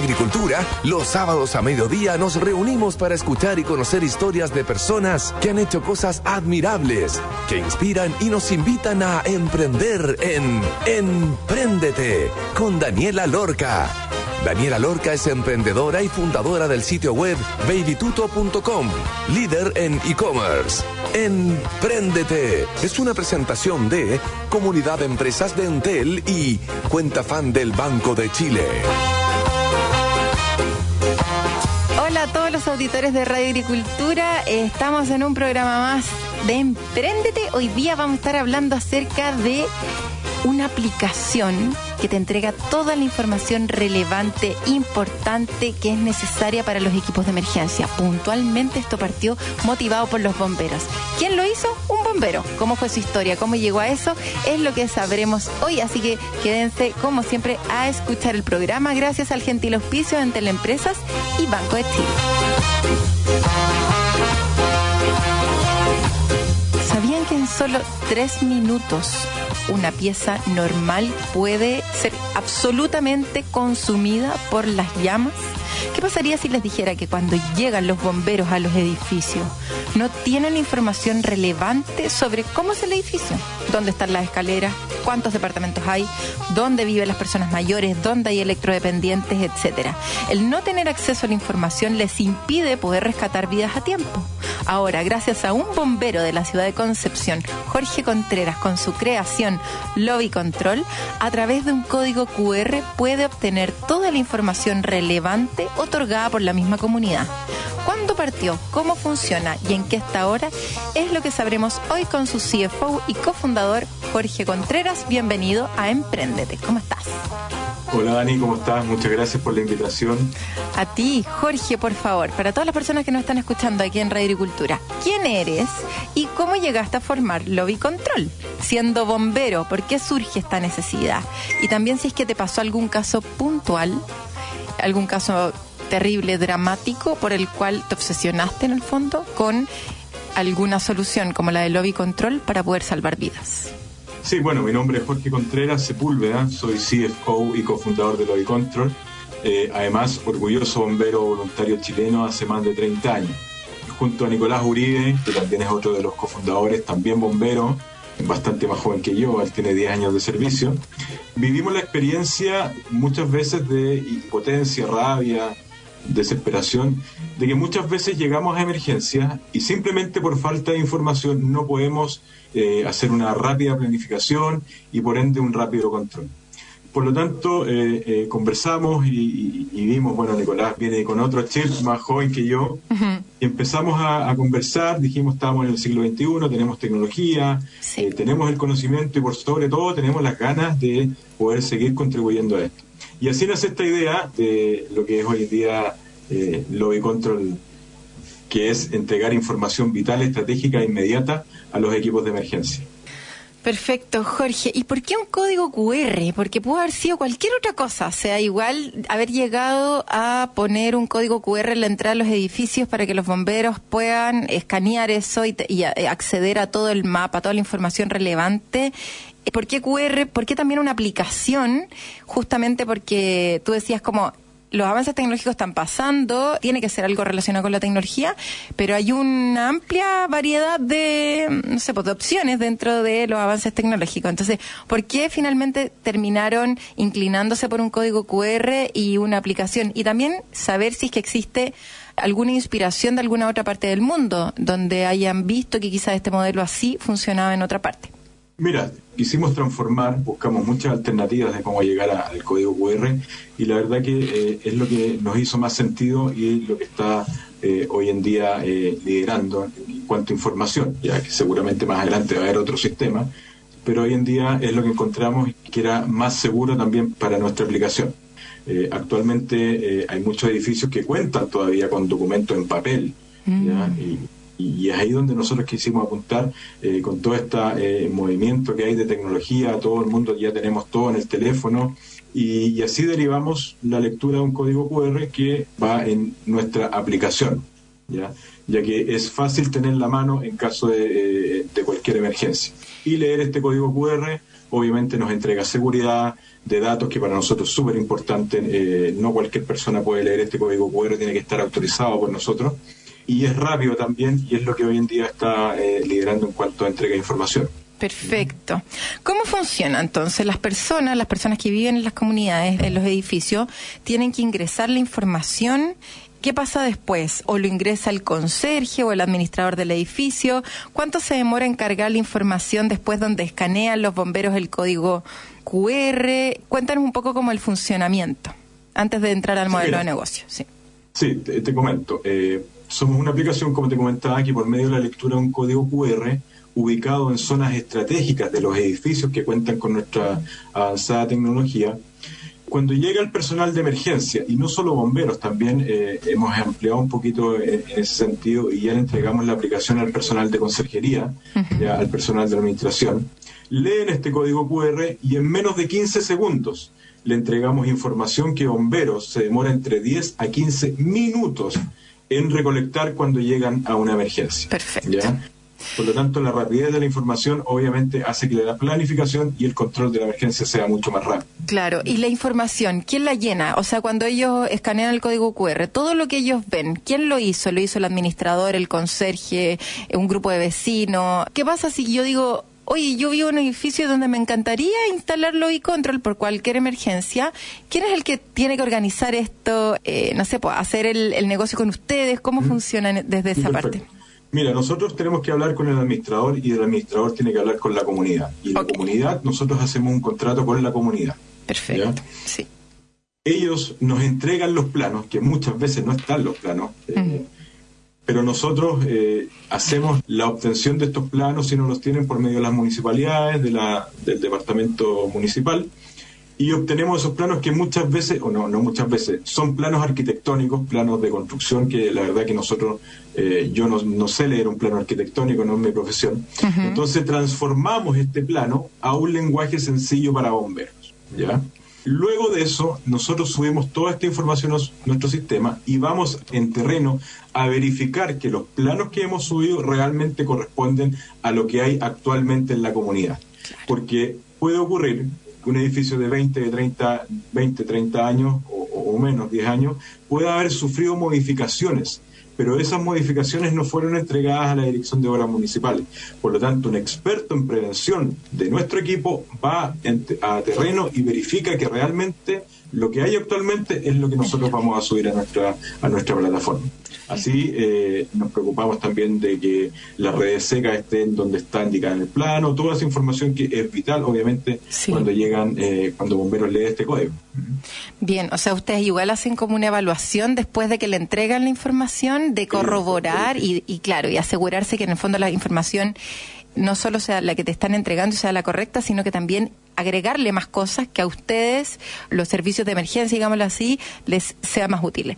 Agricultura, los sábados a mediodía nos reunimos para escuchar y conocer historias de personas que han hecho cosas admirables, que inspiran y nos invitan a emprender en Empréndete con Daniela Lorca. Daniela Lorca es emprendedora y fundadora del sitio web babytuto.com, líder en e-commerce. Empréndete es una presentación de Comunidad de Empresas de Entel y Cuenta Fan del Banco de Chile. Hola a todos los auditores de Radio Agricultura. Estamos en un programa más de Empréndete. Hoy día vamos a estar hablando acerca de una aplicación que te entrega toda la información relevante, importante que es necesaria para los equipos de emergencia. Puntualmente esto partió motivado por los bomberos. ¿Quién lo hizo? Un bombero. ¿Cómo fue su historia? ¿Cómo llegó a eso? Es lo que sabremos hoy, así que quédense como siempre a escuchar el programa gracias al gentil auspicio de Teleempresas y Banco de Chile. Que en solo tres minutos una pieza normal puede ser absolutamente consumida por las llamas? ¿Qué pasaría si les dijera que cuando llegan los bomberos a los edificios no tienen información relevante sobre cómo es el edificio? ¿Dónde están las escaleras? ¿Cuántos departamentos hay? ¿Dónde viven las personas mayores? ¿Dónde hay electrodependientes? Etcétera. El no tener acceso a la información les impide poder rescatar vidas a tiempo. Ahora, gracias a un bombero de la ciudad de Concepción, Jorge Contreras, con su creación Lobby Control, a través de un código QR puede obtener toda la información relevante otorgada por la misma comunidad. ¿Cuándo partió? ¿Cómo funciona? ¿Y en qué está ahora? Es lo que sabremos hoy con su CFO y cofundador Jorge Contreras. Bienvenido a Emprendete. ¿Cómo estás? Hola Dani, ¿cómo estás? Muchas gracias por la invitación. A ti, Jorge, por favor, para todas las personas que nos están escuchando aquí en Radio Agricultura, ¿quién eres y cómo llegaste a formar Lobby Control? Siendo bombero, ¿por qué surge esta necesidad? Y también si es que te pasó algún caso puntual, algún caso terrible, dramático, por el cual te obsesionaste en el fondo con alguna solución como la de Lobby Control para poder salvar vidas. Sí, bueno, mi nombre es Jorge Contreras Sepúlveda, soy CFO y cofundador de Lobby Control. Eh, además, orgulloso bombero voluntario chileno hace más de 30 años. Junto a Nicolás Uribe, que también es otro de los cofundadores, también bombero, bastante más joven que yo, él tiene 10 años de servicio. Vivimos la experiencia muchas veces de impotencia, rabia, desesperación, de que muchas veces llegamos a emergencias y simplemente por falta de información no podemos eh, hacer una rápida planificación y por ende un rápido control. Por lo tanto, eh, eh, conversamos y, vimos, bueno, Nicolás viene con otro chef más joven que yo, y empezamos a, conversar, dijimos, estamos en el siglo XXI, tenemos tecnología, tenemos el conocimiento y por sobre todo tenemos las ganas de poder seguir contribuyendo a esto. Y así nace esta idea de lo que es hoy en día eh, Lobby Control, que es entregar información vital, estratégica e inmediata a los equipos de emergencia. Perfecto, Jorge. ¿Y por qué un código QR? Porque pudo haber sido cualquier otra cosa. O sea, igual haber llegado a poner un código QR en la entrada de los edificios para que los bomberos puedan escanear eso y, y acceder a todo el mapa, toda la información relevante ¿Por qué QR? ¿Por qué también una aplicación? Justamente porque tú decías como los avances tecnológicos están pasando, tiene que ser algo relacionado con la tecnología, pero hay una amplia variedad de, no sé, pues, de opciones dentro de los avances tecnológicos. Entonces, ¿por qué finalmente terminaron inclinándose por un código QR y una aplicación? Y también saber si es que existe alguna inspiración de alguna otra parte del mundo donde hayan visto que quizás este modelo así funcionaba en otra parte. Mira, quisimos transformar, buscamos muchas alternativas de cómo llegar al código QR y la verdad que eh, es lo que nos hizo más sentido y lo que está eh, hoy en día eh, liderando en cuanto a información, ya que seguramente más adelante va a haber otro sistema, pero hoy en día es lo que encontramos que era más seguro también para nuestra aplicación. actualmente hay muchos edificios que cuentan todavía con documentos en papel. ¿ya? Mm. Y, y es ahí donde nosotros quisimos apuntar eh, con todo este eh, movimiento que hay de tecnología, todo el mundo ya tenemos todo en el teléfono y, así derivamos la lectura de un código QR que va en nuestra aplicación, ¿ya? ya que es fácil tener la mano en caso de, eh, cualquier emergencia. Y leer este código QR obviamente nos entrega seguridad de datos que para nosotros es súper importante. Eh, no cualquier persona puede leer este código QR, tiene que estar autorizado por nosotros. Y es rápido también y es lo que hoy en día está eh, liderando en cuanto a entrega de información. Perfecto. ¿Cómo funciona entonces? Las personas, las personas que viven en las comunidades, en los edificios, tienen que ingresar la información ¿Qué pasa después? ¿O lo ingresa el conserje o el administrador del edificio? ¿Cuánto se demora en cargar la información después donde escanean los bomberos el código QR? Cuéntanos un poco cómo el funcionamiento antes de entrar al modelo de negocio. Sí, sí te, comento. Eh, somos una aplicación, como te comentaba, que por medio de la lectura de un código QR ubicado en zonas estratégicas de los edificios que cuentan con nuestra avanzada tecnología, cuando llega el personal de emergencia, y no solo bomberos, también eh, hemos ampliado un poquito en, ese sentido y ya le entregamos la aplicación al personal de conserjería, al personal de administración, leen este código QR y en menos de 15 segundos le entregamos información que bomberos se demora entre 10 a 15 minutos en recolectar cuando llegan a una emergencia. Perfecto. Por lo tanto, la rapidez de la información obviamente hace que la planificación y el control de la emergencia sea mucho más rápido. Claro, y la información, ¿quién la llena? O sea, cuando ellos escanean el código QR, todo lo que ellos ven, ¿quién lo hizo? ¿Lo hizo el administrador, el conserje, un grupo de vecinos? ¿Qué pasa si yo digo, oye, yo vivo en un edificio donde me encantaría instalarlo y control por cualquier emergencia. ¿Quién es el que tiene que organizar esto? Eh, no sé, pues, hacer el, negocio con ustedes. ¿Cómo funciona desde esa parte? Mira, nosotros tenemos que hablar con el administrador y el administrador tiene que hablar con la comunidad. Y la comunidad, nosotros hacemos un contrato con la comunidad. Perfecto. Sí. Ellos nos entregan los planos, que muchas veces no están los planos, eh, pero nosotros eh, hacemos la obtención de estos planos si no los tienen por medio de las municipalidades, de la, del departamento municipal y obtenemos esos planos que muchas veces, o no, no muchas veces, son planos arquitectónicos, planos de construcción, que la verdad que nosotros, eh, yo no, sé leer un plano arquitectónico, no es mi profesión. Entonces transformamos este plano a un lenguaje sencillo para bomberos, ¿ya? Luego de eso, nosotros subimos toda esta información a nuestro sistema y vamos en terreno a verificar que los planos que hemos subido realmente corresponden a lo que hay actualmente en la comunidad. Porque puede ocurrir un edificio de 20, de 30, 20, 30 años o, menos, 10 años, puede haber sufrido modificaciones, pero esas modificaciones no fueron entregadas a la Dirección de Obras Municipales. Por lo tanto, un experto en prevención de nuestro equipo va a terreno y verifica que realmente lo que hay actualmente es lo que nosotros vamos a subir a nuestra, a nuestra plataforma. Así eh, nos preocupamos también de que las redes secas estén donde está indicada en el plano, toda esa información que es vital, obviamente, cuando llegan, eh, cuando bomberos leen este código. Bien, o sea, ustedes igual hacen como una evaluación después de que le entregan la información, de corroborar y, y claro, y asegurarse que en el fondo la información no solo sea la que te están entregando sea la correcta, sino que también agregarle más cosas que a ustedes, los servicios de emergencia, digámoslo así, les sea más útiles.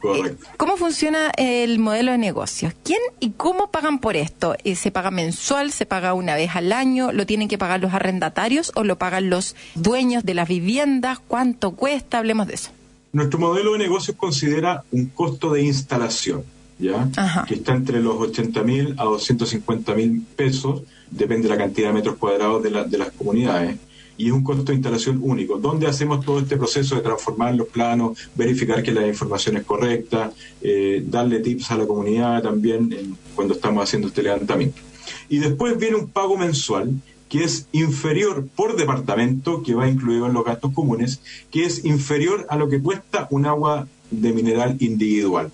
Correcto. Eh, ¿Cómo funciona el modelo de negocios? ¿Quién y cómo pagan por esto? Eh, ¿Se paga mensual? ¿Se paga una vez al año? ¿Lo tienen que pagar los arrendatarios o lo pagan los dueños de las viviendas? ¿Cuánto cuesta? Hablemos de eso. Nuestro modelo de negocios considera un costo de instalación, ¿ya? Que está entre los 80 mil a 250 mil pesos, depende de la cantidad de metros cuadrados de, de las comunidades y es un costo de instalación único, donde hacemos todo este proceso de transformar los planos, verificar que la información es correcta, eh, darle tips a la comunidad también cuando estamos haciendo este levantamiento. Y después viene un pago mensual que es inferior por departamento, que va incluido en los gastos comunes, que es inferior a lo que cuesta un agua de mineral individual.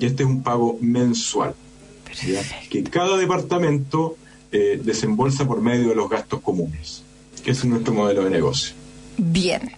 Y este es un pago mensual, que cada departamento eh, desembolsa por medio de los gastos comunes que es nuestro modelo de negocio. Bien.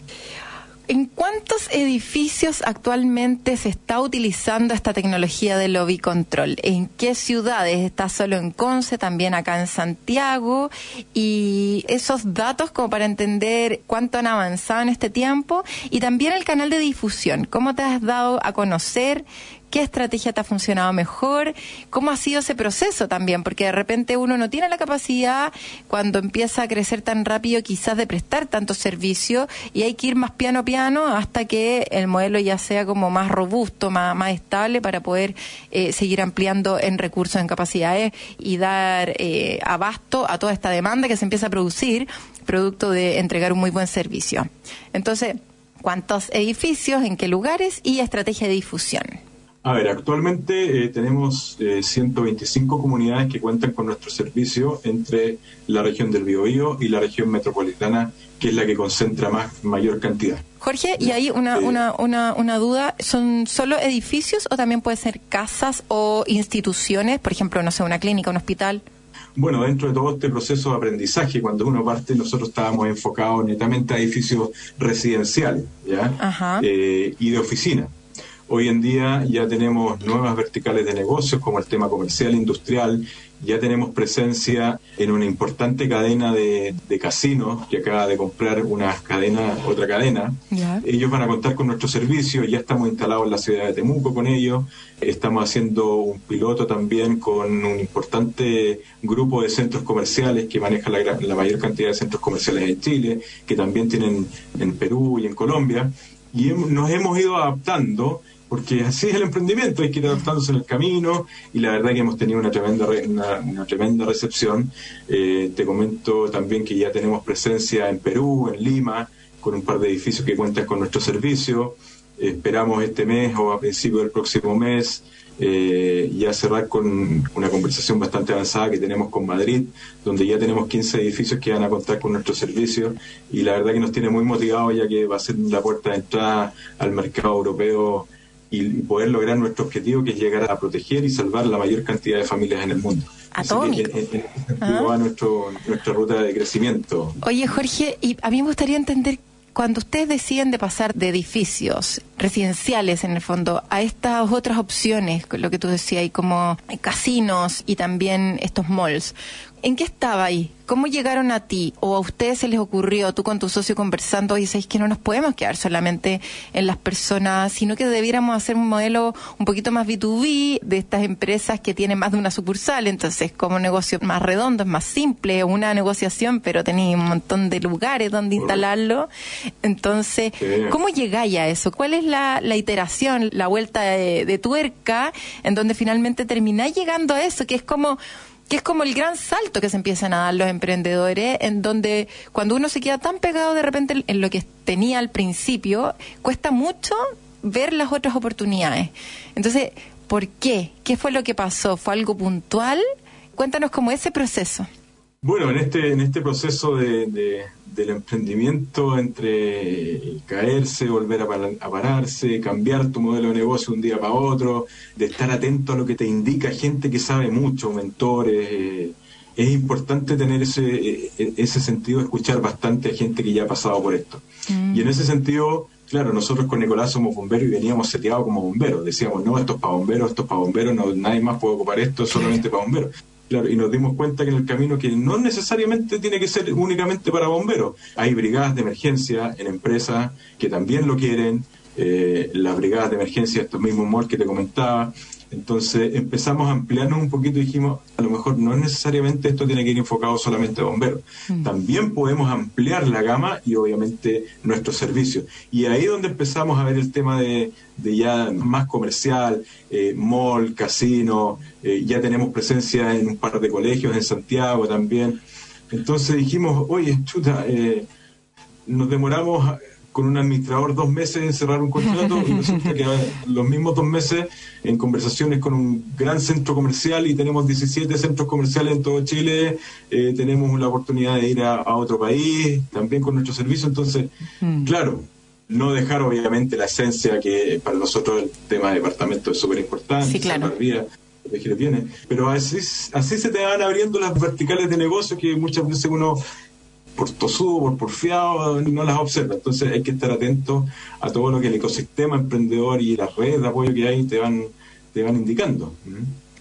¿En cuántos edificios actualmente se está utilizando esta tecnología de lobby control? ¿En qué ciudades? ¿Está solo en Conce, también acá en Santiago? Y esos datos como para entender cuánto han avanzado en este tiempo y también el canal de difusión. ¿Cómo te has dado a conocer? ¿Qué estrategia te ha funcionado mejor? ¿Cómo ha sido ese proceso también? Porque de repente uno no tiene la capacidad, cuando empieza a crecer tan rápido, quizás de prestar tanto servicio y hay que ir más piano a piano hasta que el modelo ya sea como más robusto, más, estable para poder eh, seguir ampliando en recursos, en capacidades y dar eh, abasto a toda esta demanda que se empieza a producir producto de entregar un muy buen servicio. Entonces, ¿cuántos edificios, en qué lugares y estrategia de difusión? A ver, actualmente eh, tenemos 125 comunidades que cuentan con nuestro servicio entre la región del Biobío y la región metropolitana, que es la que concentra más mayor cantidad. Jorge, y ahí una, una, una, una duda, ¿son solo edificios o también puede ser casas o instituciones? Por ejemplo, no sé, una clínica, un hospital. Bueno, dentro de todo este proceso de aprendizaje, cuando uno parte, nosotros estábamos enfocados netamente a edificios residenciales ¿ya? Eh, y de oficina. Hoy en día ya tenemos nuevas verticales de negocios como el tema comercial, industrial, ya tenemos presencia en una importante cadena de, casinos que acaba de comprar una cadena, otra cadena. Ellos van a contar con nuestro servicio, ya estamos instalados en la ciudad de Temuco con ellos, estamos haciendo un piloto también con un importante grupo de centros comerciales que maneja la, la mayor cantidad de centros comerciales en Chile, que también tienen en Perú y en Colombia. Y nos hemos ido adaptando porque así es el emprendimiento, hay que ir adaptándose en el camino y la verdad que hemos tenido una tremenda una, tremenda recepción. Eh, te comento también que ya tenemos presencia en Perú, en Lima, con un par de edificios que cuentan con nuestro servicio. esperamos este mes o a principios del próximo mes eh, ya cerrar con una conversación bastante avanzada que tenemos con Madrid, donde ya tenemos 15 edificios que van a contar con nuestro servicio y la verdad que nos tiene muy motivados ya que va a ser la puerta de entrada al mercado europeo y poder lograr nuestro objetivo que es llegar a proteger y salvar la mayor cantidad de familias en el mundo. Atómico. ¿Ah? nuestro, nuestra ruta de crecimiento. Oye, Jorge, y a mí me gustaría entender cuando ustedes deciden de pasar de edificios residenciales en el fondo a estas otras opciones, lo que tú decías, y como casinos y también estos malls, ¿En qué estaba ahí? ¿Cómo llegaron a ti? ¿O a ustedes se les ocurrió, tú con tu socio conversando, y dices que no nos podemos quedar solamente en las personas, sino que debiéramos hacer un modelo un poquito más B2B de estas empresas que tienen más de una sucursal? Entonces, como un negocio más redondo, es más simple, una negociación, pero tenéis un montón de lugares donde instalarlo. Entonces, ¿cómo llegáis a eso? ¿Cuál es la, iteración, la vuelta de, de tuerca, en donde finalmente termináis llegando a eso, que es como que es como el gran salto que se empiezan a dar los emprendedores, en donde cuando uno se queda tan pegado de repente en lo que tenía al principio, cuesta mucho ver las otras oportunidades. Entonces, ¿por qué? ¿Qué fue lo que pasó? ¿Fue algo puntual? Cuéntanos cómo ese proceso. Bueno, en este, en este proceso de, del emprendimiento entre caerse, volver a, pararse, cambiar tu modelo de negocio un día para otro, de estar atento a lo que te indica gente que sabe mucho, mentores. Eh, es importante tener ese, eh, ese sentido de escuchar bastante a gente que ya ha pasado por esto. Mm. Y en ese sentido, claro, nosotros con Nicolás somos bomberos y veníamos seteados como bomberos. Decíamos, no, esto es para bomberos, esto es para bomberos, no, nadie más puede ocupar esto, solamente para bomberos. Claro, y nos dimos cuenta que en el camino que no necesariamente tiene que ser únicamente para bomberos. Hay brigadas de emergencia en empresas que también lo quieren, eh, las brigadas de emergencia, estos mismos malls que te comentaba, entonces empezamos a ampliarnos un poquito y dijimos, a lo mejor no necesariamente esto tiene que ir enfocado solamente a bomberos. Mm. También podemos ampliar la gama y obviamente nuestros servicios. Y ahí es donde empezamos a ver el tema de, ya más comercial, eh, mall, casino, eh, ya tenemos presencia en un par de colegios en Santiago también. Entonces dijimos, oye, chuta, eh, nos demoramos con un administrador dos meses en cerrar un contrato y resulta que los mismos dos meses en conversaciones con un gran centro comercial y tenemos 17 centros comerciales en todo Chile, eh, tenemos la oportunidad de ir a, otro país, también con nuestro servicio, entonces, mm. claro, no dejar obviamente la esencia que para nosotros el tema de departamento es súper importante, sí, claro. que tiene, pero así, así se te van abriendo las verticales de negocio que muchas veces uno por tosudo, por porfiado, no las observa. Entonces hay que estar atento a todo lo que el ecosistema emprendedor y las redes de apoyo que hay te van, te van indicando.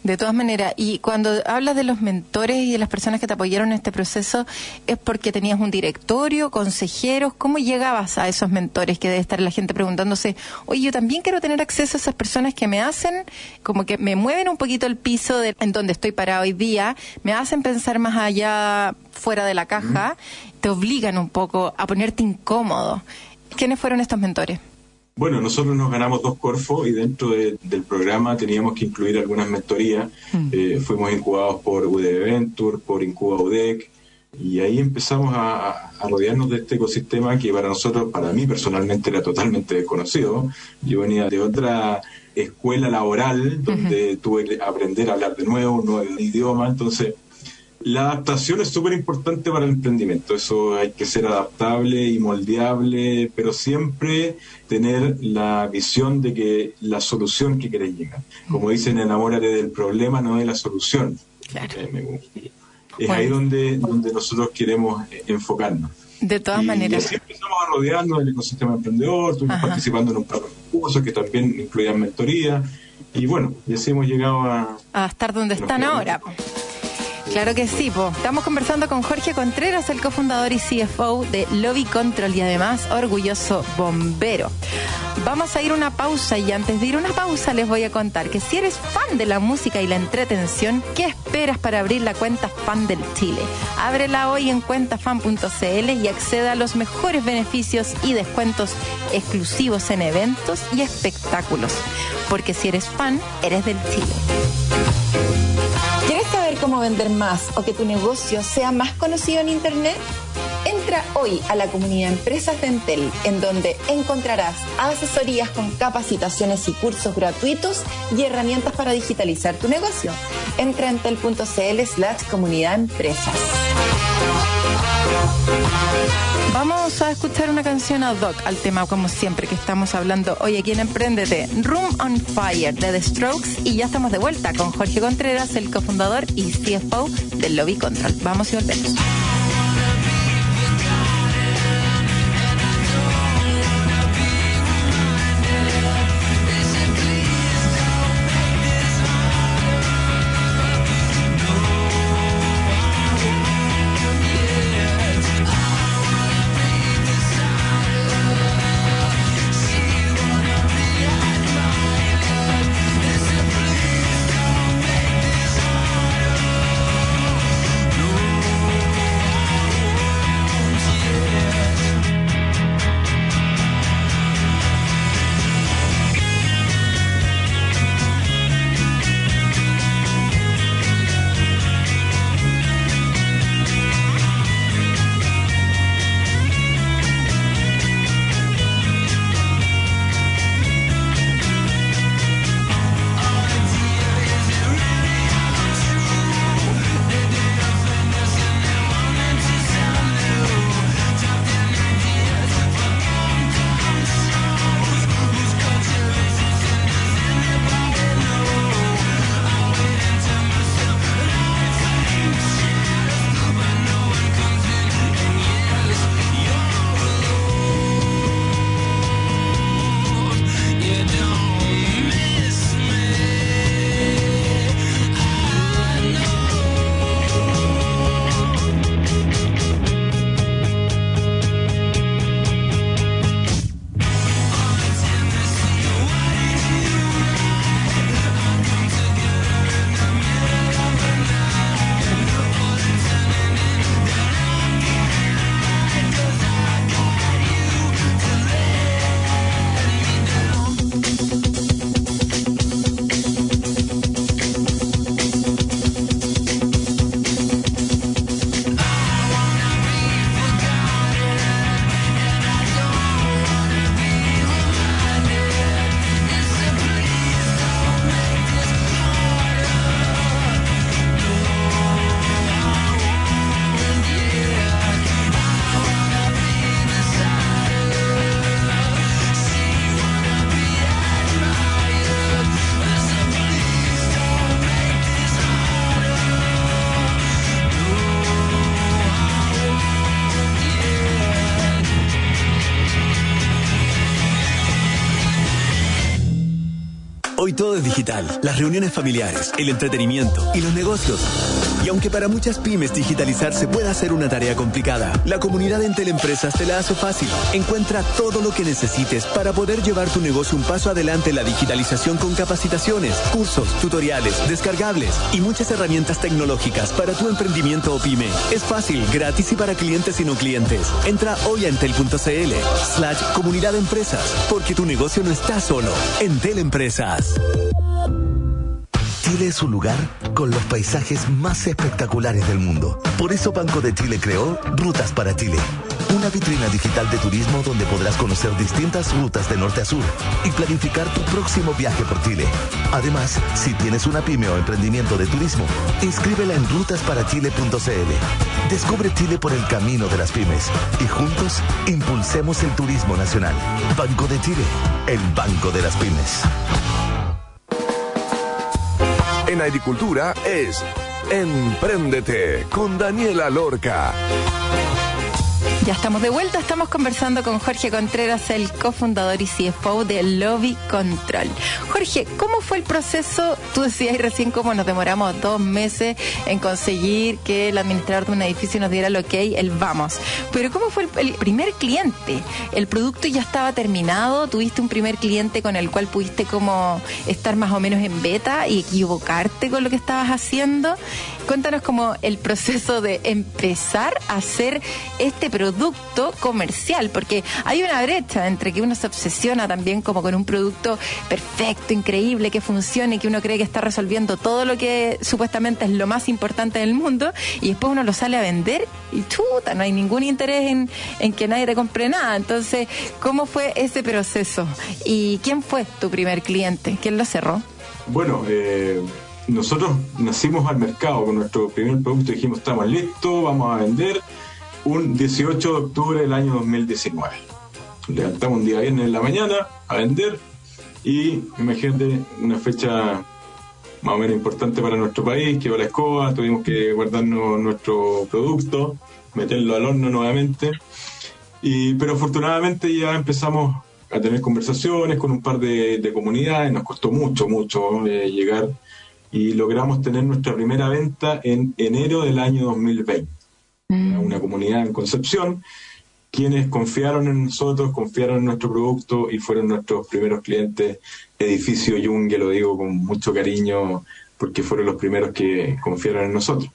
De todas maneras, y cuando hablas de los mentores y de las personas que te apoyaron en este proceso, ¿es porque tenías un directorio, consejeros? ¿Cómo llegabas a esos mentores que debe estar la gente preguntándose, oye, yo también quiero tener acceso a esas personas que me hacen, como que me mueven un poquito el piso de, en donde estoy parado hoy día, me hacen pensar más allá, fuera de la caja, te obligan un poco a ponerte incómodo. ¿Quiénes fueron estos mentores? Bueno, nosotros nos ganamos dos Corfos y dentro del programa teníamos que incluir algunas mentorías. Mm. Eh, fuimos incubados por UDV Venture, por Incuba UDEC, y ahí empezamos a, rodearnos de este ecosistema que para nosotros, para mí personalmente, era totalmente desconocido. Yo venía de otra escuela laboral donde tuve que aprender a hablar de nuevo, un nuevo idioma, entonces la adaptación es súper importante para el emprendimiento. Eso hay que ser adaptable y moldeable, pero siempre tener la visión de que la solución que querés llegar. Como dicen, enamórate del problema, no de la solución. Eh, es ahí donde, donde nosotros queremos eh, enfocarnos. De todas maneras. Y así empezamos a rodearnos del ecosistema emprendedor, estuvimos participando en un par de cursos que también incluían mentoría. Y bueno, y así hemos llegado a... A estar donde están ahora. Claro que sí, po. estamos conversando con Jorge Contreras, el cofundador y CFO de Lobby Control y además orgulloso bombero. Vamos a ir una pausa y antes de ir una pausa les voy a contar que si eres fan de la música y la entretención, ¿qué esperas para abrir la cuenta fan del Chile? Ábrela hoy en cuentafan.cl y acceda a los mejores beneficios y descuentos exclusivos en eventos y espectáculos. Porque si eres fan, eres del Chile cómo vender más o que tu negocio sea más conocido en Internet? Entra hoy a la comunidad Empresas de Entel, en donde encontrarás asesorías con capacitaciones y cursos gratuitos y herramientas para digitalizar tu negocio. Entra en entel.cl slash comunidad empresas. Vamos a escuchar una canción ad hoc al tema, como siempre, que estamos hablando hoy aquí en Emprendete. Room on Fire de The Strokes. Y ya estamos de vuelta con Jorge Contreras, el cofundador y CFO del Lobby Control. Vamos y volvemos. Todo es digital. Las reuniones familiares, el entretenimiento y los negocios. Y aunque para muchas pymes digitalizarse pueda ser una tarea complicada, la comunidad Entel Empresas te la hace fácil. Encuentra todo lo que necesites para poder llevar tu negocio un paso adelante en la digitalización con capacitaciones, cursos, tutoriales, descargables y muchas herramientas tecnológicas para tu emprendimiento o pyme. Es fácil, gratis y para clientes y no clientes. Entra hoy a entel.cl slash comunidad empresas, porque tu negocio no está solo. Entel Empresas. Chile es un lugar con los paisajes más espectaculares del mundo. Por eso Banco de Chile creó Rutas para Chile, una vitrina digital de turismo donde podrás conocer distintas rutas de norte a sur y planificar tu próximo viaje por Chile. Además, si tienes una pyme o emprendimiento de turismo, inscríbela en rutasparachile.cl. Descubre Chile por el camino de las pymes y juntos impulsemos el turismo nacional. Banco de Chile, el banco de las pymes en agricultura es Empréndete con Daniela Lorca. Ya estamos de vuelta, estamos conversando con Jorge Contreras, el cofundador y CFO de Lobby Control. Jorge, ¿cómo fue el proceso? Tú decías recién cómo nos demoramos dos meses en conseguir que el administrador de un edificio nos diera el ok, el vamos. Pero ¿cómo fue el, el primer cliente? ¿El producto ya estaba terminado? ¿Tuviste un primer cliente con el cual pudiste como estar más o menos en beta y equivocarte con lo que estabas haciendo? Cuéntanos como el proceso de empezar a hacer este producto comercial, porque hay una brecha entre que uno se obsesiona también como con un producto perfecto, increíble, que funcione, que uno cree que está resolviendo todo lo que supuestamente es lo más importante del mundo, y después uno lo sale a vender y chuta, no hay ningún interés en, en que nadie te compre nada. Entonces, ¿cómo fue ese proceso? ¿Y quién fue tu primer cliente? ¿Quién lo cerró? Bueno, eh, nosotros nacimos al mercado con nuestro primer producto, dijimos, estamos listos, vamos a vender un 18 de octubre del año 2019. Levantamos un día viernes en la mañana a vender y imagínate una fecha más o menos importante para nuestro país, que va la escoba, tuvimos que guardarnos nuestro producto, meterlo al horno nuevamente. Y, pero afortunadamente ya empezamos a tener conversaciones con un par de, comunidades, nos costó mucho, mucho eh, llegar y logramos tener nuestra primera venta en enero del año 2020 una comunidad en Concepción, quienes confiaron en nosotros, confiaron en nuestro producto y fueron nuestros primeros clientes. Edificio Junge, lo digo con mucho cariño, porque fueron los primeros que confiaron en nosotros.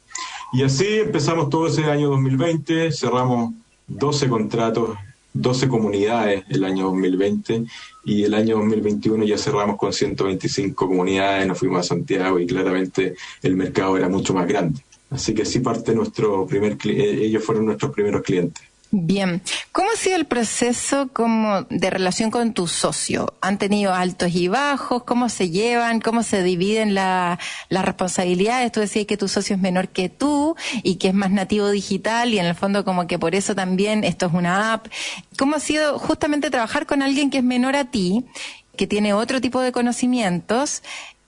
Y así empezamos todo ese año 2020, cerramos 12 contratos, 12 comunidades el año 2020 y el año 2021 ya cerramos con 125 comunidades, nos fuimos a Santiago y claramente el mercado era mucho más grande. Así que sí parte nuestro primer eh, ellos fueron nuestros primeros clientes. Bien, ¿cómo ha sido el proceso como de relación con tu socio? ¿Han tenido altos y bajos? ¿Cómo se llevan? ¿Cómo se dividen las responsabilidades? Tú decías que tu socio es menor que tú y que es más nativo digital y en el fondo como que por eso también esto es una app. ¿Cómo ha sido justamente trabajar con alguien que es menor a ti, que tiene otro tipo de conocimientos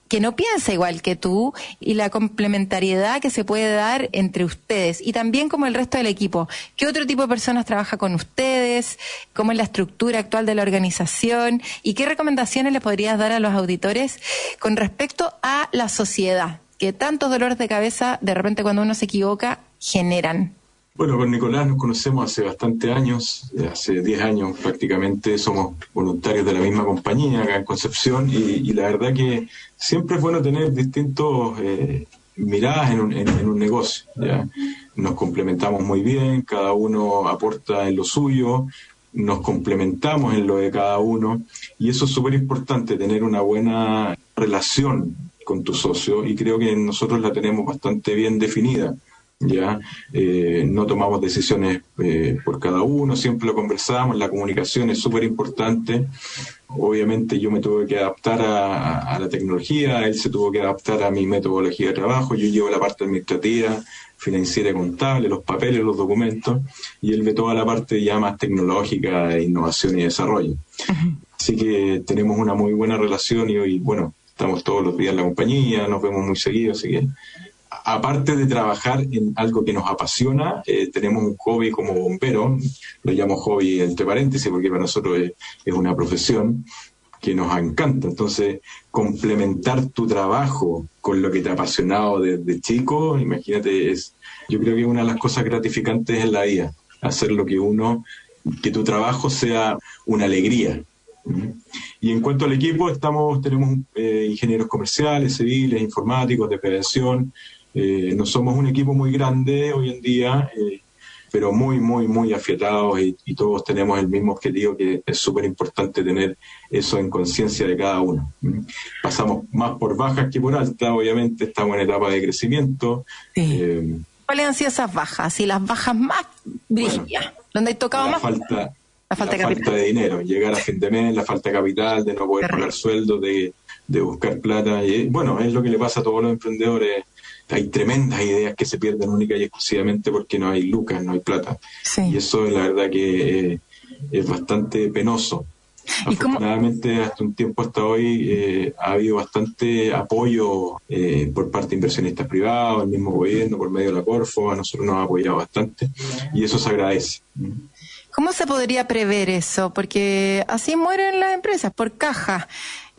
que no piensa igual que tú y la complementariedad que se puede dar entre ustedes y también como el resto del equipo. ¿Qué otro tipo de personas trabaja con ustedes? ¿Cómo es la estructura actual de la organización? ¿Y qué recomendaciones le podrías dar a los auditores con respecto a la sociedad? Que tantos dolores de cabeza de repente cuando uno se equivoca generan. Bueno, con Nicolás nos conocemos hace bastante años, eh, hace 10 años prácticamente, somos voluntarios de la misma compañía acá en Concepción y, la verdad que siempre es bueno tener distintos eh, miradas en un, en, un negocio. ¿ya? Nos complementamos muy bien, cada uno aporta en lo suyo, nos complementamos en lo de cada uno y eso es súper importante, tener una buena relación con tu socio y creo que nosotros la tenemos bastante bien definida ya eh, no tomamos decisiones eh, por cada uno, siempre lo conversamos, la comunicación es súper importante. Obviamente yo me tuve que adaptar a, la tecnología, él se tuvo que adaptar a mi metodología de trabajo, yo llevo la parte administrativa, financiera y contable, los papeles, los documentos, y él ve toda la parte ya más tecnológica, de innovación y desarrollo. Así que tenemos una muy buena relación y hoy, bueno, estamos todos los días en la compañía, nos vemos muy seguido, así que aparte de trabajar en algo que nos apasiona, eh, tenemos un hobby como bombero, lo llamo hobby entre paréntesis porque para nosotros es, una profesión, que nos encanta. Entonces, complementar tu trabajo con lo que te ha apasionado desde chico, imagínate, es, yo creo que una de las cosas gratificantes en la vida, hacer lo que uno, que tu trabajo sea una alegría. Y en cuanto al equipo, estamos, tenemos eh, ingenieros comerciales, civiles, informáticos, de prevención. Eh, no somos un equipo muy grande hoy en día, eh, pero muy, muy, muy afiatados y, todos tenemos el mismo objetivo que es súper importante tener eso en conciencia de cada uno. Pasamos más por bajas que por altas, obviamente estamos en etapa de crecimiento. Eh, ¿Cuáles han sido esas bajas? Y las bajas más brillas, donde hay tocado la más. Falta, la falta, de, falta de dinero, llegar a fin de mes, la falta de capital, de no poder pagar sueldo, de, de buscar plata. Y, bueno, es lo que le pasa a todos los emprendedores hay tremendas ideas que se pierden única y exclusivamente porque no hay lucas, no hay plata. Y eso es la verdad que eh, es bastante penoso. Afortunadamente, hasta un tiempo hasta hoy eh, ha habido bastante apoyo eh, por parte de inversionistas privados, el mismo gobierno, por medio de la Corfo, a nosotros nos ha apoyado bastante y eso se agradece. ¿Cómo se podría prever eso? Porque así mueren las empresas, por caja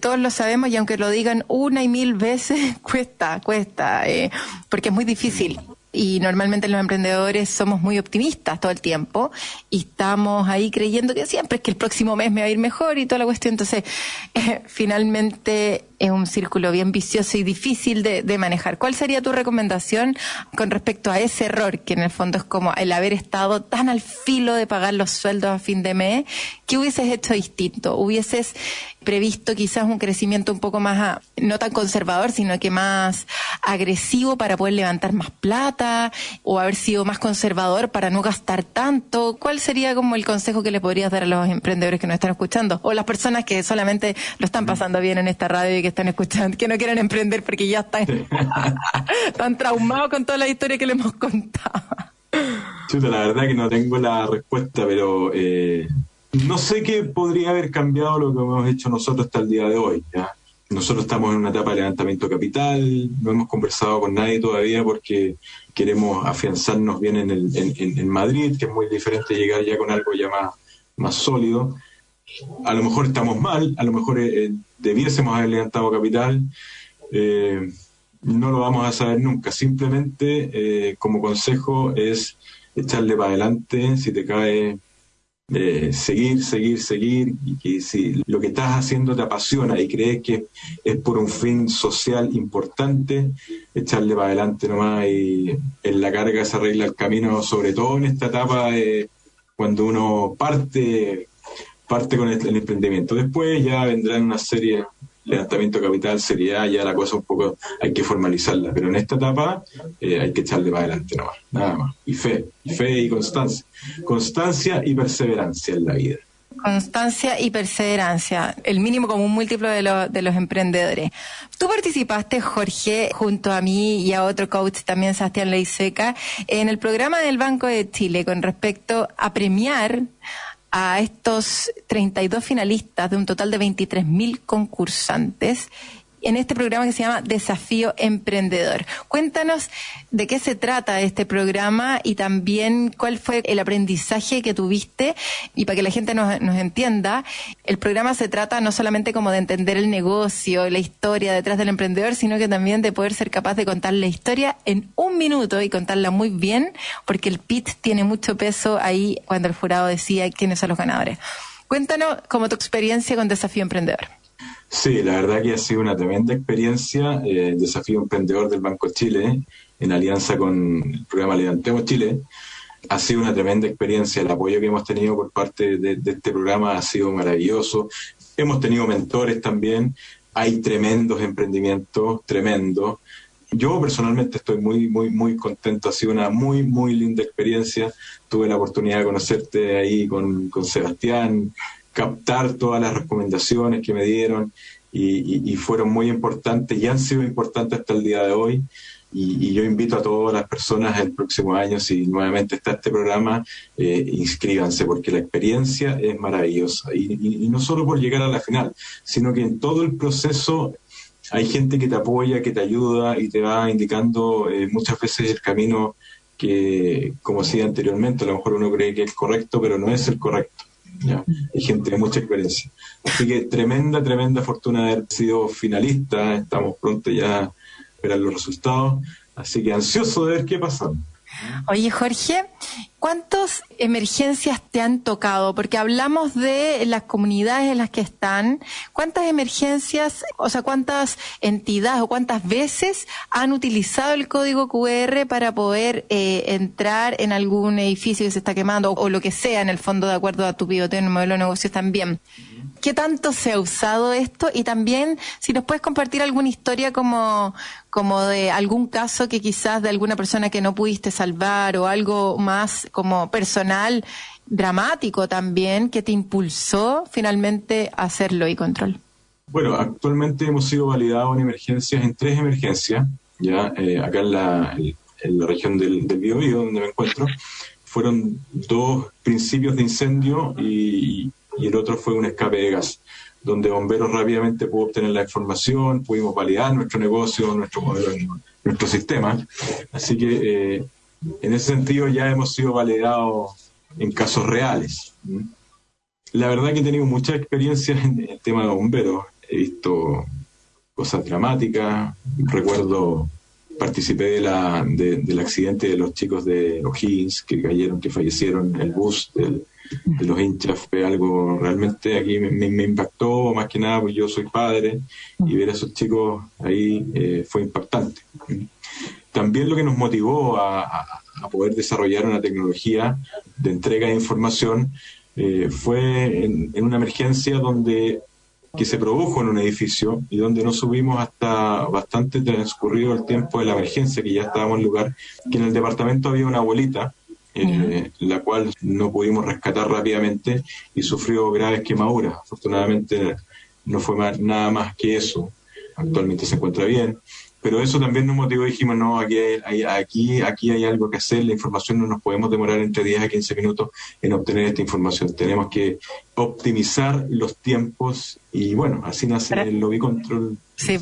todos lo sabemos y aunque lo digan una y mil veces, cuesta, cuesta, eh, porque es muy difícil. Y normalmente los emprendedores somos muy optimistas todo el tiempo y estamos ahí creyendo que siempre es que el próximo mes me va a ir mejor y toda la cuestión. Entonces, eh, finalmente es un círculo bien vicioso y difícil de, de, manejar. ¿Cuál sería tu recomendación con respecto a ese error, que en el fondo es como el haber estado tan al filo de pagar los sueldos a fin de mes? ¿Qué hubieses hecho distinto? ¿Hubieses previsto quizás un crecimiento un poco más, ah, no tan conservador, sino que más agresivo para poder levantar más plata o haber sido más conservador para no gastar tanto? ¿Cuál sería como el consejo que le podrías dar a los emprendedores que nos están escuchando o las personas que solamente lo están pasando bien en esta radio y que están escuchando, que no quieren emprender porque ya están, están traumados con toda la historia que le hemos contado? Chuta, la verdad que no tengo la respuesta, pero eh, no sé qué podría haber cambiado lo que hemos hecho nosotros hasta el día de hoy. ¿ya? Nosotros estamos en una etapa de levantamiento capital, no hemos conversado con nadie todavía porque queremos afianzarnos bien en, el, en, Madrid, que es muy diferente llegar ya con algo ya más, más sólido. A lo mejor estamos mal, a lo mejor eh, eh, debiésemos haber levantado capital. Eh, no lo vamos a saber nunca. Simplemente, como consejo, es echarle para adelante. Si te cae seguir, seguir, seguir, y si lo que estás haciendo te apasiona y crees que es por un fin social importante, echarle para adelante nomás y en la carga se arregla el camino, sobre todo en esta etapa de cuando uno parte, parte con el, emprendimiento. Después ya vendrán una serie levantamiento capital, seriedad, ya la cosa un poco hay que formalizarla, pero en esta etapa eh, hay que echarle para adelante nomás, nada más. Y fe, y fe y constancia. Constancia y perseverancia en la vida. Constancia y perseverancia, el mínimo común múltiplo de, de los emprendedores. Tú participaste, Jorge, junto a mí y a otro coach también, Sebastián Leiseca, en el programa del Banco de Chile con respecto a premiar a estos 32 finalistas de un total de 23.000 concursantes en este programa que se llama Desafío Emprendedor. Cuéntanos de qué se trata este programa y también cuál fue el aprendizaje que tuviste y para que la gente nos, entienda, el programa se trata no solamente como de entender el negocio, la historia detrás del emprendedor, sino que también de poder ser capaz de contar la historia en un minuto y contarla muy bien, porque el PIT tiene mucho peso ahí cuando el jurado decía quiénes son los ganadores. Cuéntanos como tu experiencia con Desafío Emprendedor. Sí, la verdad que ha sido una tremenda experiencia, eh, desafío emprendedor del Banco Chile, en alianza con el programa Levantemos Chile. Ha sido una tremenda experiencia, el apoyo que hemos tenido por parte de, este programa ha sido maravilloso. Hemos tenido mentores también, hay tremendos emprendimientos, tremendos. Yo personalmente estoy muy, muy, muy contento. Ha sido una muy, muy linda experiencia. Tuve la oportunidad de conocerte ahí con, con Sebastián, captar todas las recomendaciones que me dieron y, fueron muy importantes y han sido importantes hasta el día de hoy. Y, yo invito a todas las personas el próximo año, si nuevamente está este programa, eh, inscríbanse porque la experiencia es maravillosa. Y, no solo por llegar a la final, sino que en todo el proceso hay gente que te apoya, que te ayuda y te va indicando eh, muchas veces el camino que, como decía anteriormente, a lo mejor uno cree que es correcto, pero no es el correcto. ¿Ya? Hay gente de mucha experiencia. Así que tremenda, tremenda fortuna de haber sido finalista. Estamos pronto ya a ver los resultados. Así que ansioso de ver qué pasa. Oye, Jorge, ¿cuántas emergencias te han tocado? Porque hablamos de las comunidades en las que están. ¿Cuántas emergencias, o sea, cuántas entidades o cuántas veces han utilizado el código QR para poder eh, entrar en algún edificio que se está quemando o, lo que sea, en el fondo, de acuerdo a tu pivote en el modelo de negocios también? ¿Qué tanto se ha usado esto? Y también, si nos puedes compartir alguna historia como, como de algún caso que quizás de alguna persona que no pudiste salvar o algo más como personal, dramático también, que te impulsó finalmente a hacerlo y control. Bueno, actualmente hemos sido validados en emergencias, en tres emergencias, ya eh, acá en la, región del, del Biobío, donde me encuentro, fueron dos principios de incendio y, y el otro fue un escape de gas, donde Bomberos rápidamente pudo obtener la información, pudimos validar nuestro negocio, nuestro modelo, nuestro sistema. Así que eh, en ese sentido ya hemos sido validados en casos reales. La verdad que he tenido mucha experiencia en el tema de bomberos. He visto cosas dramáticas. Recuerdo, participé de la, del accidente de los chicos de O'Higgins que cayeron, que fallecieron, el bus del, de los hinchas fue algo realmente aquí me, impactó, más que nada porque yo soy padre y ver a esos chicos ahí eh, fue impactante. También lo que nos motivó a, poder desarrollar una tecnología de entrega de información eh, fue en, una emergencia donde que se produjo en un edificio y donde no subimos hasta bastante transcurrido el tiempo de la emergencia, que ya estábamos en lugar, que en el departamento había una abuelita eh, la cual no pudimos rescatar rápidamente y sufrió graves quemaduras. Afortunadamente no fue nada más que eso. Actualmente se encuentra bien. Pero eso también nos motivó y dijimos, no, aquí hay, aquí, aquí hay algo que hacer, la información no nos podemos demorar entre 10 a 15 minutos en obtener esta información. Tenemos que optimizar los tiempos y bueno, así nace el lobby control. Sí,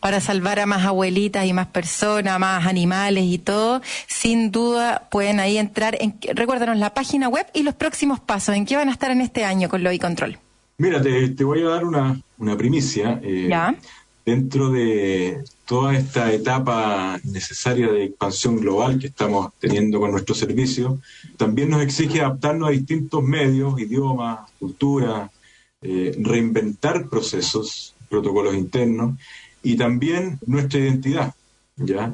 para salvar a más abuelitas y más personas, más animales y todo, sin duda pueden ahí entrar. En, recuérdanos la página web y los próximos pasos. ¿En qué van a estar en este año con lobby control? Mira, te, voy a dar una, una primicia. Eh, ¿Ya? Dentro de toda esta etapa necesaria de expansión global que estamos teniendo con nuestro servicio, también nos exige adaptarnos a distintos medios, idiomas, culturas, eh, reinventar procesos, protocolos internos y también nuestra identidad. ¿ya?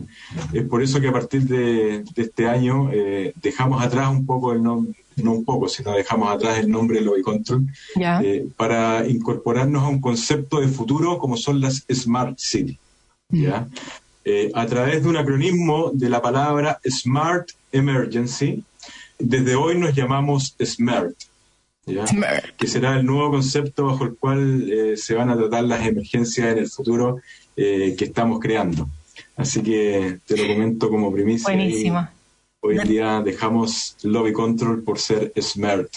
Es por eso que a partir de, este año eh, dejamos atrás un poco el nombre, no un poco, sino dejamos atrás el nombre de Lobby Control eh, para incorporarnos a un concepto de futuro como son las Smart Cities. ¿ya? Eh, a través de un acronismo de la palabra Smart Emergency, desde hoy nos llamamos SMART, que será el nuevo concepto bajo el cual eh, se van a tratar las emergencias en el futuro eh, que estamos creando. Así que te lo comento como primicia. Buenísimo. Hoy día dejamos Lobby Control por ser SMART.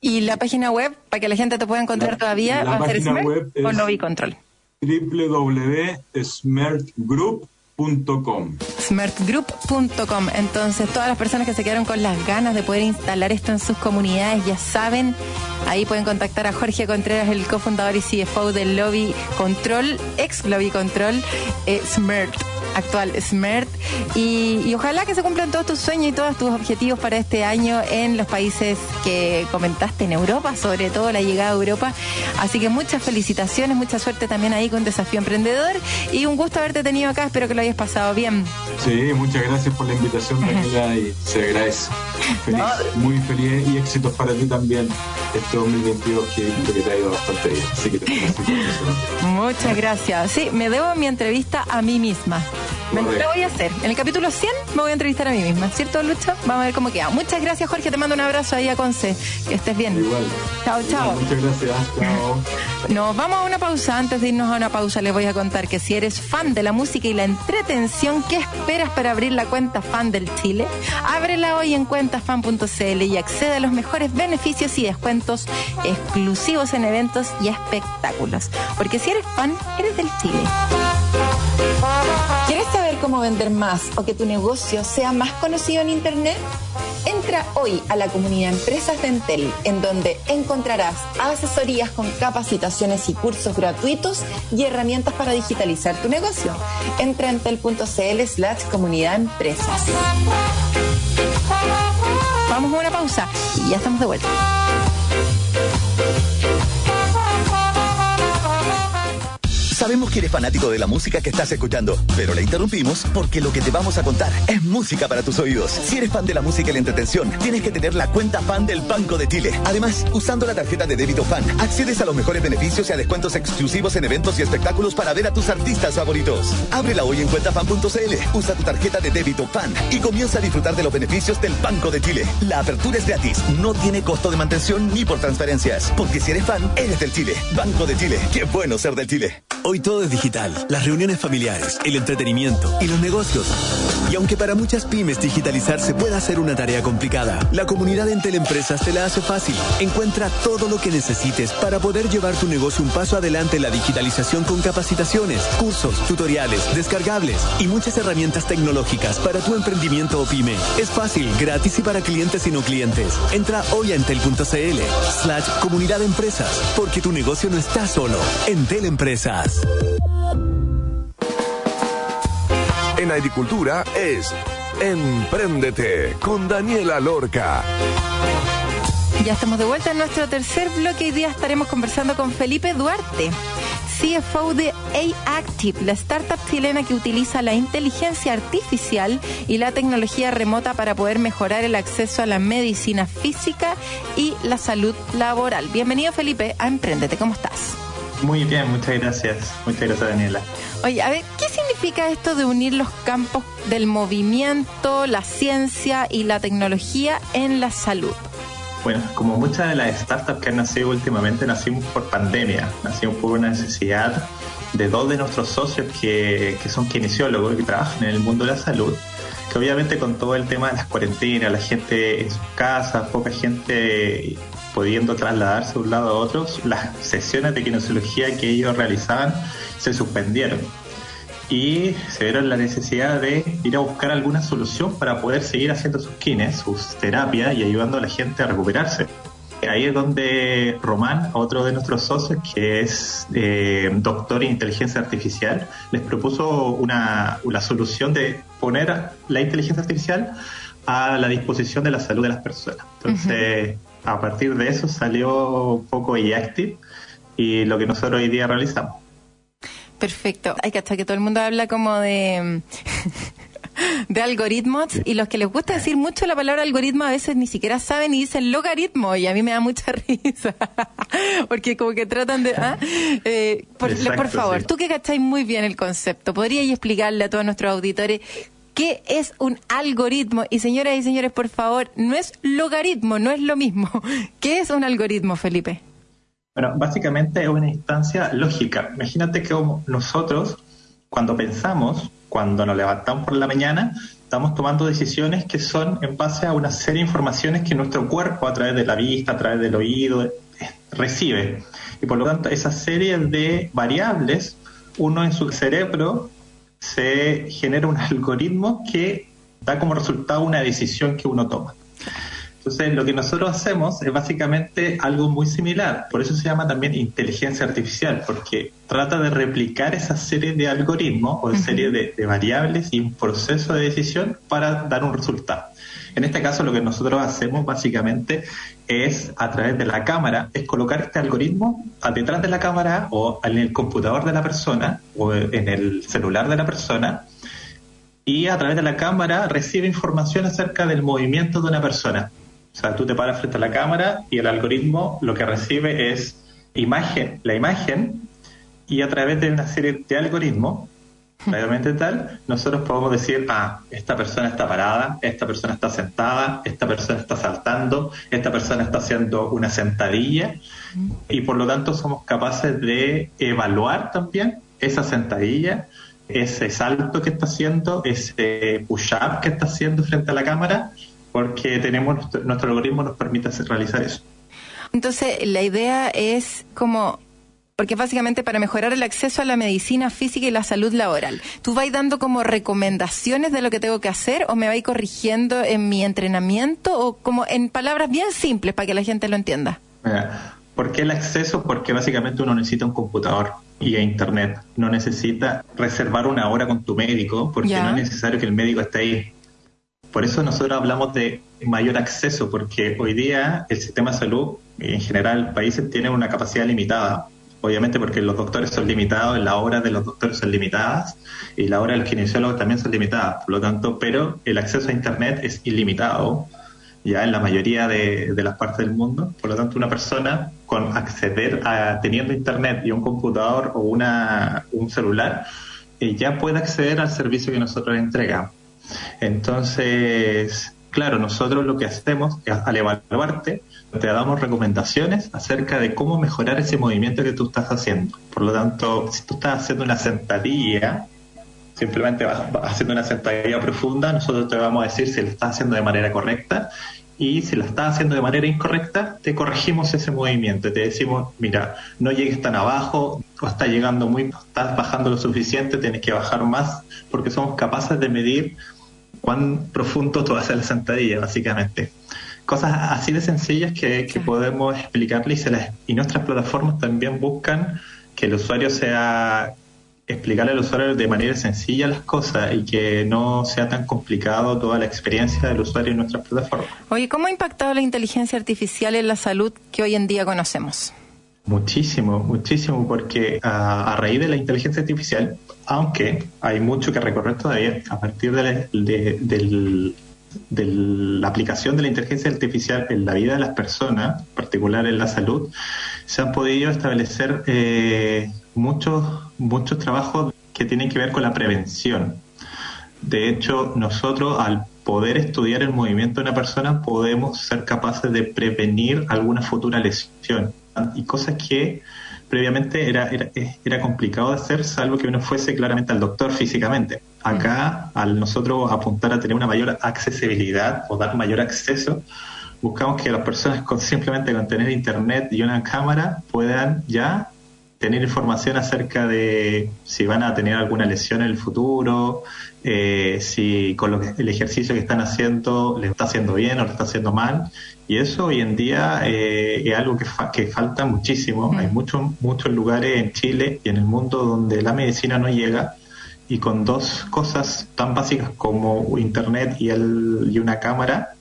¿Y la página web, para que la gente te pueda encontrar todavía, va a ser SMART web o Lobby Control? www.smartgroup.com smartgroup.com Entonces, todas las personas que se quedaron con las ganas de poder instalar esto en sus comunidades ya saben, ahí pueden contactar a Jorge Contreras, el cofundador y CFO del Lobby Control, ex Lobby Control, eh, Smart actual SMERT y, ojalá que se cumplan todos tus sueños y todos tus objetivos para este año en los países que comentaste en Europa, sobre todo la llegada a Europa. Así que muchas felicitaciones, mucha suerte también ahí con Desafío Emprendedor y un gusto haberte tenido acá, espero que lo hayas pasado bien. Sí, muchas gracias por la invitación, Daniela, y se agradece. Feliz, muy feliz y éxitos para ti también este 2022 que, que te ha ido bastante bien. Así que te felicito. Muchas gracias. Sí, me debo mi entrevista a mí misma. Me lo voy a hacer. En el capítulo 100 me voy a entrevistar a mí misma, ¿cierto, Lucho? Vamos a ver cómo queda. Muchas gracias, Jorge. Te mando un abrazo ahí a Conce. Que estés bien. Igual. Chao, chao. muchas gracias. Chao. Nos vamos a una pausa. Antes de irnos a una pausa, les voy a contar que si eres fan de la música y la entretención, ¿qué esperas para abrir la cuenta fan del Chile? Ábrela hoy en cuentafan.cl y accede a los mejores beneficios y descuentos exclusivos en eventos y espectáculos. Porque si eres fan, eres del Chile. ¿Quieres saber cómo cómo vender más o que tu negocio sea más conocido en Internet? Entra hoy a la comunidad Empresas de Entel, en donde encontrarás asesorías con capacitaciones y cursos gratuitos y herramientas para digitalizar tu negocio. Entra en entel.cl slash comunidad empresas. Vamos a una pausa y ya estamos de vuelta. Sabemos que eres fanático de la música que estás escuchando, pero la interrumpimos porque lo que te vamos a contar es música para tus oídos. Si eres fan de la música y la entretención, tienes que tener la cuenta fan del Banco de Chile. Además, usando la tarjeta de débito fan, accedes a los mejores beneficios y a descuentos exclusivos en eventos y espectáculos para ver a tus artistas favoritos. Ábrela hoy en cuentafan.cl, usa tu tarjeta de débito fan y comienza a disfrutar de los beneficios del Banco de Chile. La apertura es gratis, no tiene costo de mantención ni por transferencias, porque si eres fan, eres del Chile. Banco de Chile, qué bueno ser del Chile. Hoy todo es digital. Las reuniones familiares, el entretenimiento y los negocios. Y aunque para muchas pymes digitalizarse pueda ser una tarea complicada, la comunidad en Teleempresas te la hace fácil. Encuentra todo lo que necesites para poder llevar tu negocio un paso adelante en la digitalización con capacitaciones, cursos, tutoriales, descargables y muchas herramientas tecnológicas para tu emprendimiento o pyme. Es fácil, gratis y para clientes y no clientes. Entra hoy a entel.cl slash comunidad empresas, porque tu negocio no está solo. Entel Empresas. En agricultura es Empréndete con Daniela Lorca. Ya estamos de vuelta en nuestro tercer bloque. Hoy día estaremos conversando con Felipe Duarte, CFO de A-Active, la startup chilena que utiliza la inteligencia artificial y la tecnología remota para poder mejorar el acceso a la medicina física y la salud laboral. Bienvenido Felipe a Emprendete, ¿cómo estás? Muy bien, muchas gracias. Muchas gracias, Daniela. Oye, a ver, ¿qué significa esto de unir los campos del movimiento, la ciencia y la tecnología en la salud? Bueno, como muchas de las startups que han nacido últimamente, nacimos por pandemia, nacimos por una necesidad de dos de nuestros socios que, que son kinesiólogos y que trabajan en el mundo de la salud, que obviamente con todo el tema de las cuarentenas, la gente en sus casas, poca gente pudiendo trasladarse de un lado a otro, las sesiones de kinesiología que ellos realizaban se suspendieron y se vieron la necesidad de ir a buscar alguna solución para poder seguir haciendo sus kines, sus terapias y ayudando a la gente a recuperarse. Ahí es donde Román, otro de nuestros socios, que es eh, doctor en inteligencia artificial, les propuso una, una solución de poner la inteligencia artificial a la disposición de la salud de las personas. Entonces, a partir de eso salió un poco eActive y lo que nosotros hoy día realizamos. Perfecto. Hay que hasta que todo el mundo habla como de de algoritmos y los que les gusta decir mucho la palabra algoritmo a veces ni siquiera saben y dicen logaritmo y a mí me da mucha risa porque como que tratan de ¿ah? eh, por, por, favor tú que cacháis muy bien el concepto podríais explicarle a todos nuestros auditores ¿Qué es un algoritmo? Y señoras y señores, por favor, no es logaritmo, no es lo mismo. ¿Qué es un algoritmo, Felipe? Bueno, básicamente es una instancia lógica. Imagínate que nosotros, cuando pensamos, cuando nos levantamos por la mañana, estamos tomando decisiones que son en base a una serie de informaciones que nuestro cuerpo, a través de la vista, a través del oído, recibe. Y por lo tanto, esa serie de variables, uno en su cerebro se genera un algoritmo que da como resultado una decisión que uno toma. Entonces, lo que nosotros hacemos es básicamente algo muy similar. Por eso se llama también inteligencia artificial, porque trata de replicar esa serie de algoritmos o de serie de, variables y un proceso de decisión para dar un resultado. En este caso, lo que nosotros hacemos básicamente es, a través de la cámara, es colocar este algoritmo detrás de la cámara o en el computador de la persona o en el celular de la persona y a través de la cámara recibe información acerca del movimiento de una persona. O sea, tú te paras frente a la cámara y el algoritmo lo que recibe es imagen, la imagen, y a través de una serie de algoritmos, realmente tal, nosotros podemos decir, ah, esta persona está parada, esta persona está sentada, esta persona está saltando, esta persona está haciendo una sentadilla, y por lo tanto somos capaces de evaluar también esa sentadilla, ese salto que está haciendo, ese push-up que está haciendo frente a la cámara, porque tenemos nuestro, algoritmo nos permite realizar eso. Entonces, la idea es como porque básicamente para mejorar el acceso a la medicina física y la salud laboral. ¿Tú vas dando como recomendaciones de lo que tengo que hacer o me vais corrigiendo en mi entrenamiento o como en palabras bien simples para que la gente lo entienda? ¿Por qué el acceso? Porque básicamente uno necesita un computador y a internet. No necesita reservar una hora con tu médico porque no es necesario que el médico esté ahí. Por eso nosotros hablamos de mayor acceso, porque hoy día el sistema de salud, en general, países tienen una capacidad limitada obviamente porque los doctores son limitados, las horas de los doctores son limitadas y la hora del kinesiólogo también son limitadas, por lo tanto, pero el acceso a Internet es ilimitado ya en la mayoría de, las partes del mundo, por lo tanto una persona con acceder a teniendo Internet y un computador o una, un celular, eh, ya puede acceder al servicio que nosotros entregamos. Entonces, claro, nosotros lo que hacemos al evaluarte te damos recomendaciones acerca de cómo mejorar ese movimiento que tú estás haciendo. Por lo tanto, si tú estás haciendo una sentadilla, simplemente vas, haciendo una sentadilla profunda, nosotros te vamos a decir si lo estás haciendo de manera correcta y si la estás haciendo de manera incorrecta, te corregimos ese movimiento. Te decimos, mira, no llegues tan abajo, o estás llegando muy, estás bajando lo suficiente, tienes que bajar más, porque somos capaces de medir cuán profundo tú haces la sentadilla, básicamente cosas así de sencillas que, podemos explicarle y, y nuestras plataformas también buscan que el usuario sea explicarle al usuario de manera sencilla las cosas y que no sea tan complicado toda la experiencia del usuario en nuestras plataformas. Oye, ¿cómo ha impactado la inteligencia artificial en la salud que hoy en día conocemos? Muchísimo, muchísimo, porque a, raíz de la inteligencia artificial, aunque hay mucho que recorrer todavía, a partir de la aplicación de la inteligencia artificial en la vida de las personas, en particular en la salud, se han podido establecer eh, muchos, muchos trabajos que tienen que ver con la prevención. De hecho, nosotros al poder estudiar el movimiento de una persona podemos ser capaces de prevenir alguna futura lesión y cosas que previamente era, era, era complicado de hacer, salvo que uno fuese claramente al doctor físicamente. Acá, al nosotros apuntar a tener una mayor accesibilidad o dar mayor acceso, buscamos que las personas con simplemente con tener internet y una cámara puedan ya tener información acerca de si van a tener alguna lesión en el futuro, eh, si con lo que, el ejercicio que están haciendo le está haciendo bien o le está haciendo mal. Y eso hoy en día eh, es algo que, que falta muchísimo. Hay muchos muchos lugares en Chile y en el mundo donde la medicina no llega y con dos cosas tan básicas como Internet y, el, y una cámara,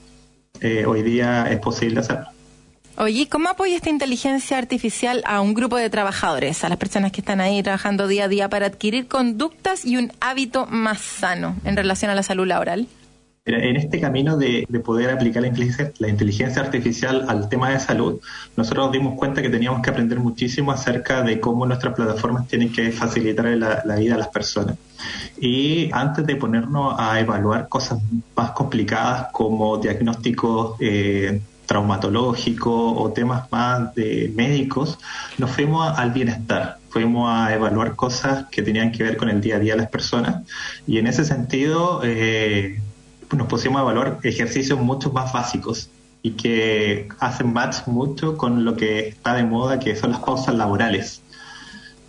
eh, hoy día es posible hacerlo. Oye, ¿cómo apoya esta inteligencia artificial a un grupo de trabajadores, a las personas que están ahí trabajando día a día para adquirir conductas y un hábito más sano en relación a la salud laboral? En este camino de, poder aplicar la inteligencia, artificial al tema de salud, nosotros nos dimos cuenta que teníamos que aprender muchísimo acerca de cómo nuestras plataformas tienen que facilitar la, vida a las personas. Y antes de ponernos a evaluar cosas más complicadas como diagnósticos eh, traumatológico o temas más de médicos, nos fuimos al bienestar, fuimos a evaluar cosas que tenían que ver con el día a día de las personas y en ese sentido eh, nos pusimos a evaluar ejercicios mucho más básicos y que hacen match mucho con lo que está de moda, que son las pausas laborales.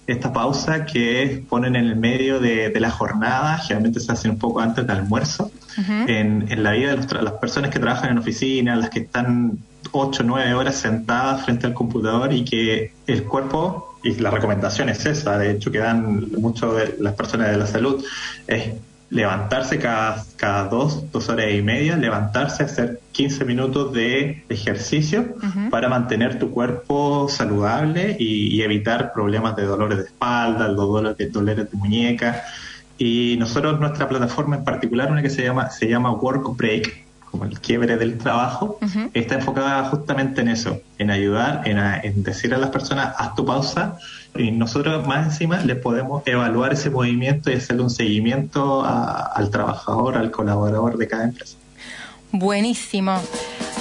Esta pausa que ponen en el medio de, la jornada, generalmente se hace un poco antes del almuerzo, en, la vida de las personas que trabajan en oficina, las que están 8 o 9 horas sentadas frente al computador y que el cuerpo, y la recomendación es esa, de hecho que dan mucho de las personas de la salud, es levantarse cada, cada dos, dos horas y media, levantarse, hacer 15 minutos de ejercicio para mantener tu cuerpo saludable y, evitar problemas de dolores de espalda, dolores de, dolores de muñeca. Y nosotros, nuestra plataforma en particular, una que se llama, se llama Work Break, como el quiebre del trabajo, está enfocada justamente en eso, en ayudar, en, en, decir a las personas, haz tu pausa, y nosotros más encima les podemos evaluar ese movimiento y hacerle un seguimiento al trabajador, al colaborador de cada empresa. Buenísimo.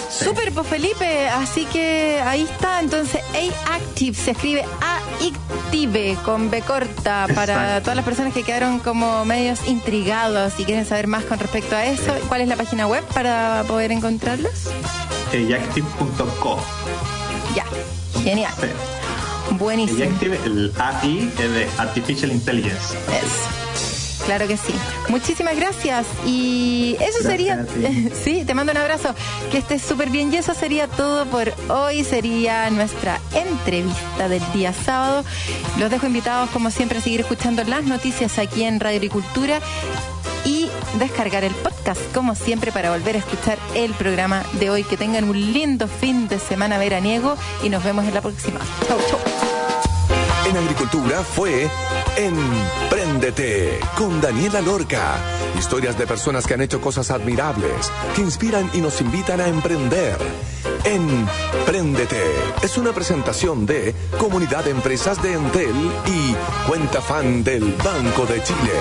Super, pues Felipe, así que ahí está, entonces A-Active se escribe A-Active con B corta para todas las personas que quedaron como medios intrigados y quieren saber más con respecto a eso. ¿Cuál es la página web para poder encontrarlos? Active.co. Ya, genial. Buenísimo. Eyective, el AI es de Artificial Intelligence. Eso. Claro que sí. Muchísimas gracias. Y eso Gracias sería. sí, te mando un abrazo. Que estés súper bien. Y eso sería todo por hoy. Sería nuestra entrevista del día sábado. Los dejo invitados, como siempre, a seguir escuchando las noticias aquí en Radio Agricultura y descargar el podcast, como siempre, para volver a escuchar el programa de hoy. Que tengan un lindo fin de semana veraniego y nos vemos en la próxima. Chau, chau. En Agricultura fue Empréndete con Daniela Lorca. Historias de personas que han hecho cosas admirables, que inspiran y nos invitan a emprender. Empréndete es una presentación de Comunidad de Empresas de Entel y Cuenta Fan del Banco de Chile.